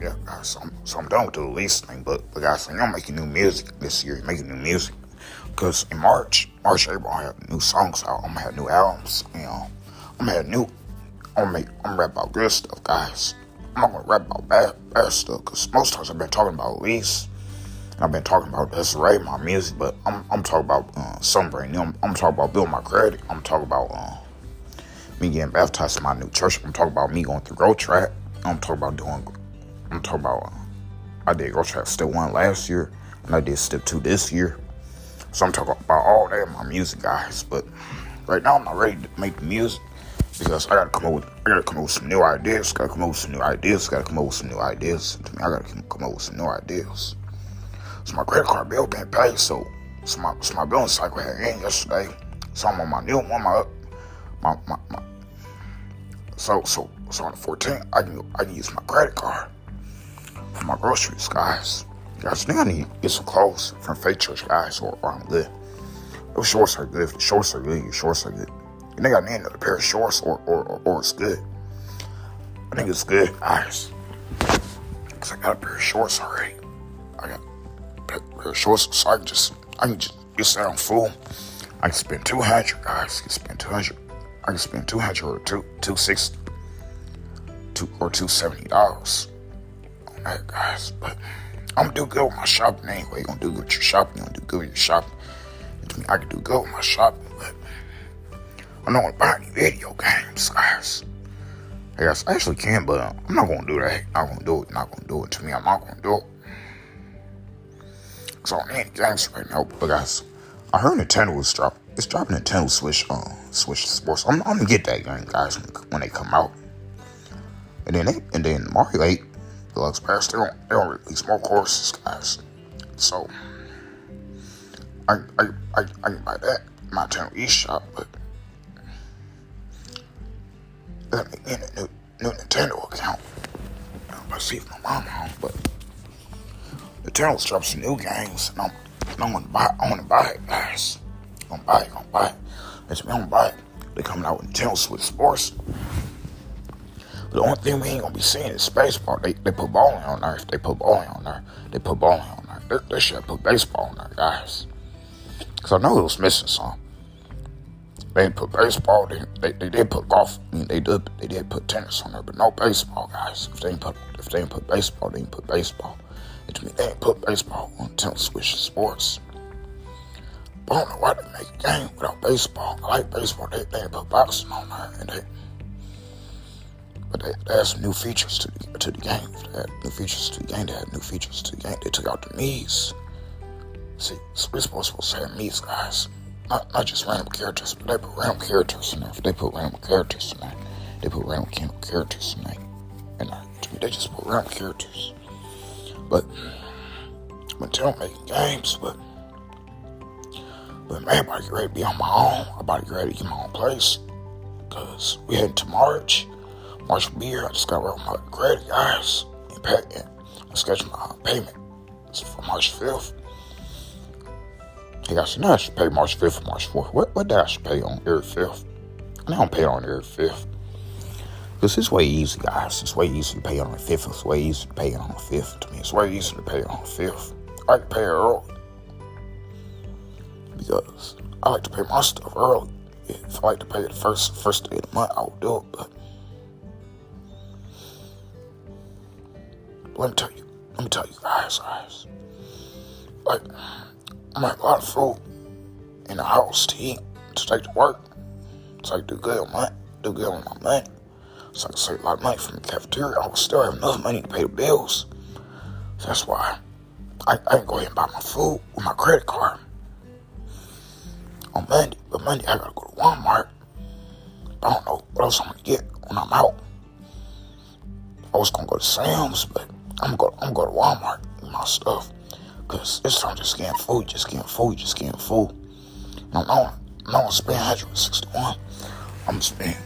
yeah, guys, so I'm, so I'm done with the release thing. But, but guys, saying, I'm making new music this year, making new music. Because in March, March, April, I have new songs out. I'm gonna have new albums. You know, I'm gonna have new. I'm gonna make. I'm rap about good stuff, guys. I'm not gonna rap about bad, bad stuff. Because most times I've been talking about release. And I've been talking about Desiree, my music, but I'm, I'm talking about uh, something brand new. I'm, I'm talking about building my credit. I'm talking about uh, me getting baptized in my new church. I'm talking about me going through growth track. I'm talking about doing. I'm talking about. I did growth track step one last year, and I did step two this year. So I'm talking about all that in my music, guys. But right now I'm not ready to make the music because I gotta come up with I gotta come up with some new ideas. Gotta come up with some new ideas. Gotta come up with some new ideas. To me, I gotta come up with some new ideas. So my credit card bill been paid. So so my so my billing cycle had ended yesterday. So I'm on my new one. My my my, my so so so on the 14th, I can I can use my credit card for my groceries, guys. Guys, think I need to get some clothes from Faith Church, guys, or, or I'm good. Those shorts are good. If the shorts are good, your shorts are good. You think I need another pair of shorts, or or, or, or it's good. I think it's good, guys. Cause I got a pair of shorts already. I got a pair of shorts, so I can just I can just get on full. I can spend two hundred, guys. I can spend two hundred. I can spend two hundred or two two sixty, two or two seventy dollars that, guys. But I'm gonna do good with my shopping anyway. You're gonna do good with your shopping. You're gonna do good with your shopping. I can do good with my shopping, but I don't want to buy any video games, guys. I guess I actually can, but I'm not gonna do that. I'm not gonna do it. Not gonna do it. To me, I'm not gonna do it. Cause I need any games right now. But guys, I heard Nintendo was dropping. It's dropping Nintendo Switch, um, Switch Sports. I'm, I'm, gonna get that game, guys, when they come out. And then they, and then Mario 8 Deluxe Pass, they don't, they don't release more courses, guys. So I I I, I can buy that in my Nintendo eShop, but let me in a new, new Nintendo account. Let's see if my mom home, but Nintendo's dropping some new games, and I'm, and I'm gonna buy. I want to buy it, guys. I'm gonna buy it. I'm gonna buy it. That's me. I'm gonna buy it. They coming out with Nintendo Switch Sports. The only thing we ain't gonna be seeing is baseball. They they put bowling on there. They put bowling on there, they put bowling on there. They, they should put baseball on there, guys. Cause I know it was missing some. They didn't put baseball. They, they, they did put golf. I mean, they did they did put tennis on there, but no baseball, guys. If they didn't put if they didn't put baseball, they didn't put baseball. And to me, they didn't put baseball on Nintendo Switch Sports. But I don't know why they make a game without baseball. I like baseball. They, they didn't put boxing on there, and they but they, they had some new features to the, to the game. They had new features to the game. They had new features to the game. They took out the Miis. See, Sports supposed to have Miis, guys. Not, not just random characters, but they put random characters in there. They put random characters in there. They put random characters in there. And uh, they just put random characters. But Mattel making games, but but man, I'm about to get ready to be on my own. I'm about to get ready to get my own place. Cause we heading to March. March beer. I just got work my credit, guys. And pay, and I scheduled my payment it's for March 5th. Hey guys, you know I should pay March 5th or March 4th. What, what day I should pay on every 5th? And I don't pay on every 5th. Because it's way easy, guys. It's way easier to pay on the 5th. It's way easier to pay on the 5th to me. It's way easier to pay on the 5th. I like to pay early. Because I like to pay my stuff early. If I like to pay it the first, first day of the month, I will do it. But let me tell you, let me tell you guys, guys. Like, I make a lot of food in the house to eat, to take to work. So like do good on my, do good on my money. So I can save a lot of money from the cafeteria. I will still have enough money to pay the bills. So that's why I, I can go ahead and buy my food with my credit card on Monday. But Monday I gotta go to Walmart. I don't know what else I'm gonna get when I'm out. I was gonna go to Sam's, but I'm gonna go, I'm gonna go to Walmart my stuff. Cause this time just getting food, just getting food, just getting food. No, no, no, I'm spending 161. I'm spend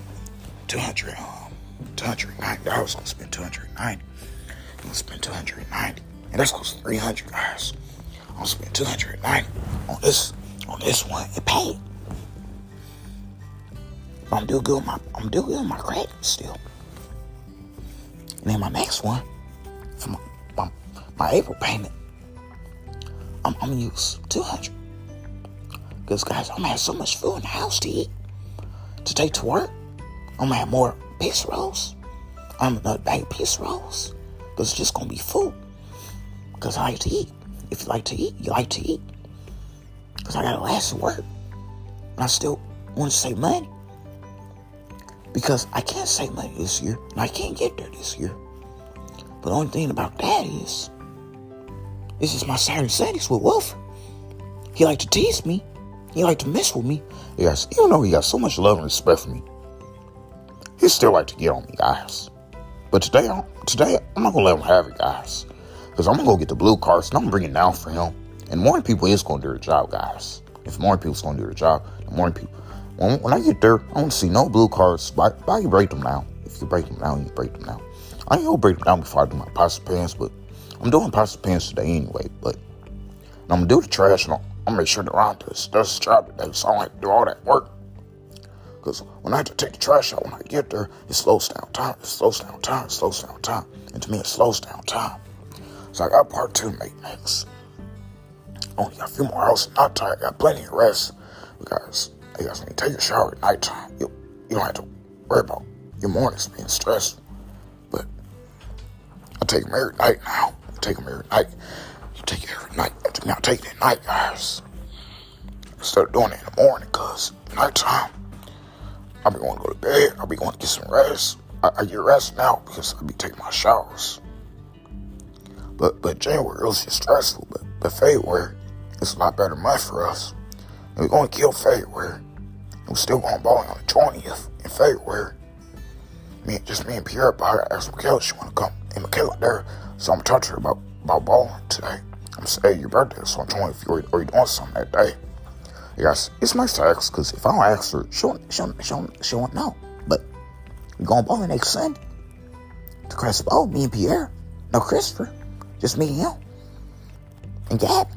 200, um, 290. I was gonna spend 290. I'm gonna spend 290. And that's close to 300, guys. I'm gonna spend 290 on this, on this one and pay. I'm doing good my, I'm doing good my credit still. And then my next one, my, my, my April payment, I'm, I'm gonna use 200. Because, guys, I'm gonna have so much food in the house to eat, to take to work. I'm gonna have more pizza rolls. I'm another bag pizza rolls. Because it's just gonna be food. Because I like to eat. If you like to eat, you like to eat. Because I got to last at work. And I still want to save money. Because I can't save money this year. And I can't get there this year. But the only thing about that is, this is my Saturday Sundays with Wolf. He like to tease me. He like to mess with me. Yes, even though he got so much love and respect for me, he still like to get on me, guys. But today, today I'm not gonna let him have it, guys. Because I'm gonna go get the blue cards and I'm gonna bring it down for him. And more people is gonna do their job, guys. If more people's gonna do their job, the more people. When, when I get there, I to see no blue cards. Why, why you break them down? If you break them down, you break them down. I ain't gonna break them down before I do my pasta pans, but I'm doing pasta pans today anyway. But I'm gonna do the trash and I'm gonna make sure the Ron does, his job today, so I don't have to do all that work. Because when I have to take the trash out when I get there, it slows down time. It slows down time. It slows down time. And to me, it slows down time. So I got part two make next. Only got a few more hours. Not tired. I got plenty of rest. Because, hey guys, you take a shower at nighttime, you, you don't have to worry about your mornings being stressed. I take them every night now. I take them every night. You take it every night. Me, take it at night, guys. Of doing it in the morning, because nighttime, I'll be going to go to bed. I'll be going to get some rest. I, I get rest now because I'll be taking my showers. But but January was just stressful. But but February, it's a lot better month for us. And we're going to kill February. And we're still going bowling on the 20th in February. Me, just me and Pierre, but I asked Michaela she want to come. And Michaela there, so I'm talking to her about, about ball today. I'm saying, hey, your birthday, so I'm 20 if you're, or you doing something that day. Yes, it's nice to ask because if I don't ask her, she'll, she'll, she'll, she won't know. But going bowling next Sunday to Crest Bowl, me and Pierre. No Christopher, just me and him. And Gab.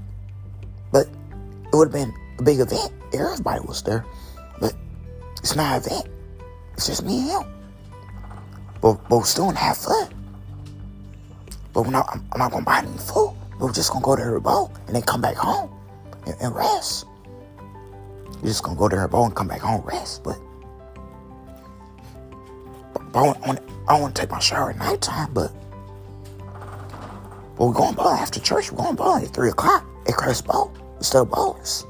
But it would have been a big event. Everybody was there. But it's not an event. It's just me and him. But, but we're still gonna have fun. But we're not, I'm, not gonna buy any food. We're just gonna go to the boat and then come back home and, and rest. You're just gonna go to her bowl and come back home rest. But, but I, want, I, want, I want to take my shower at nighttime. But, but we're going bowling after church. We're going bowling at three o'clock at Crest Bowl instead of bowlers.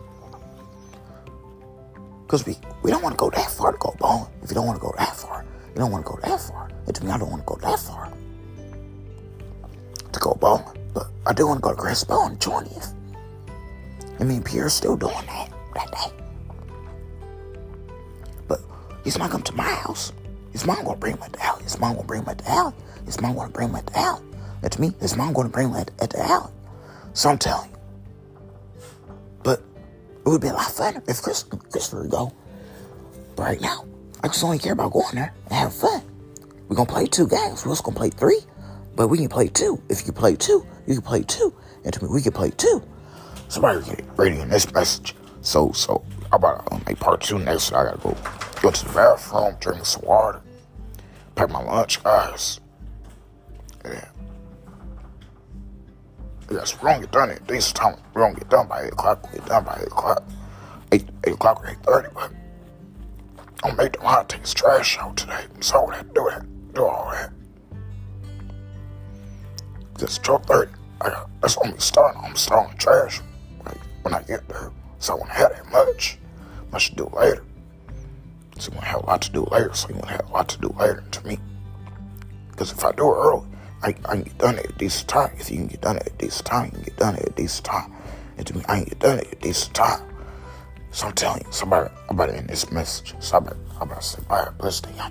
Cause we we don't want to go that far to go bowling. If you don't want to go that far, you don't want to go that far. And to me, I don't want to go that far to go bowling. But I do want to go to the twentieth. I mean, Pierre's still doing that that day. But his mom come to my house. His mom gonna bring him at the alley. His mom gonna bring him at the alley. His mom gonna bring him at the alley. To me, his mom gonna bring him at, at the alley. So I'm telling you. But it would be a lot funner if Chris, Christopher would go. But right now, I just only care about going there and having fun. We're gonna play two games. We're just gonna play three, but we can play two. If you play two, you can play two. And to me, we can play two. Somebody in this message. So, so, I'm about to make part two next. I gotta go go to the bathroom, drink some water, pack my lunch, guys. Yeah. Yes, we're gonna get done at decent time. We're gonna get done by 8 o'clock. We'll get done by 8 o'clock. 8, 8 o'clock or 8.30, but I'm gonna make the take his trash out today. So I do that, do all that. It's 12.30. I got, that's I'm starting. I'm starting trash when I get there. So I won't have that much. I should do later. So you want to have a lot to do later. So you want to have a lot to do later to me. Because if I do it early, I, I can get done at a decent time. If you can get done at a decent time, you can get done at a decent time. And to me, I can get done at a decent time. So I'm telling you, somebody about to end this message. So I better, I better say bye. Bless the y'all.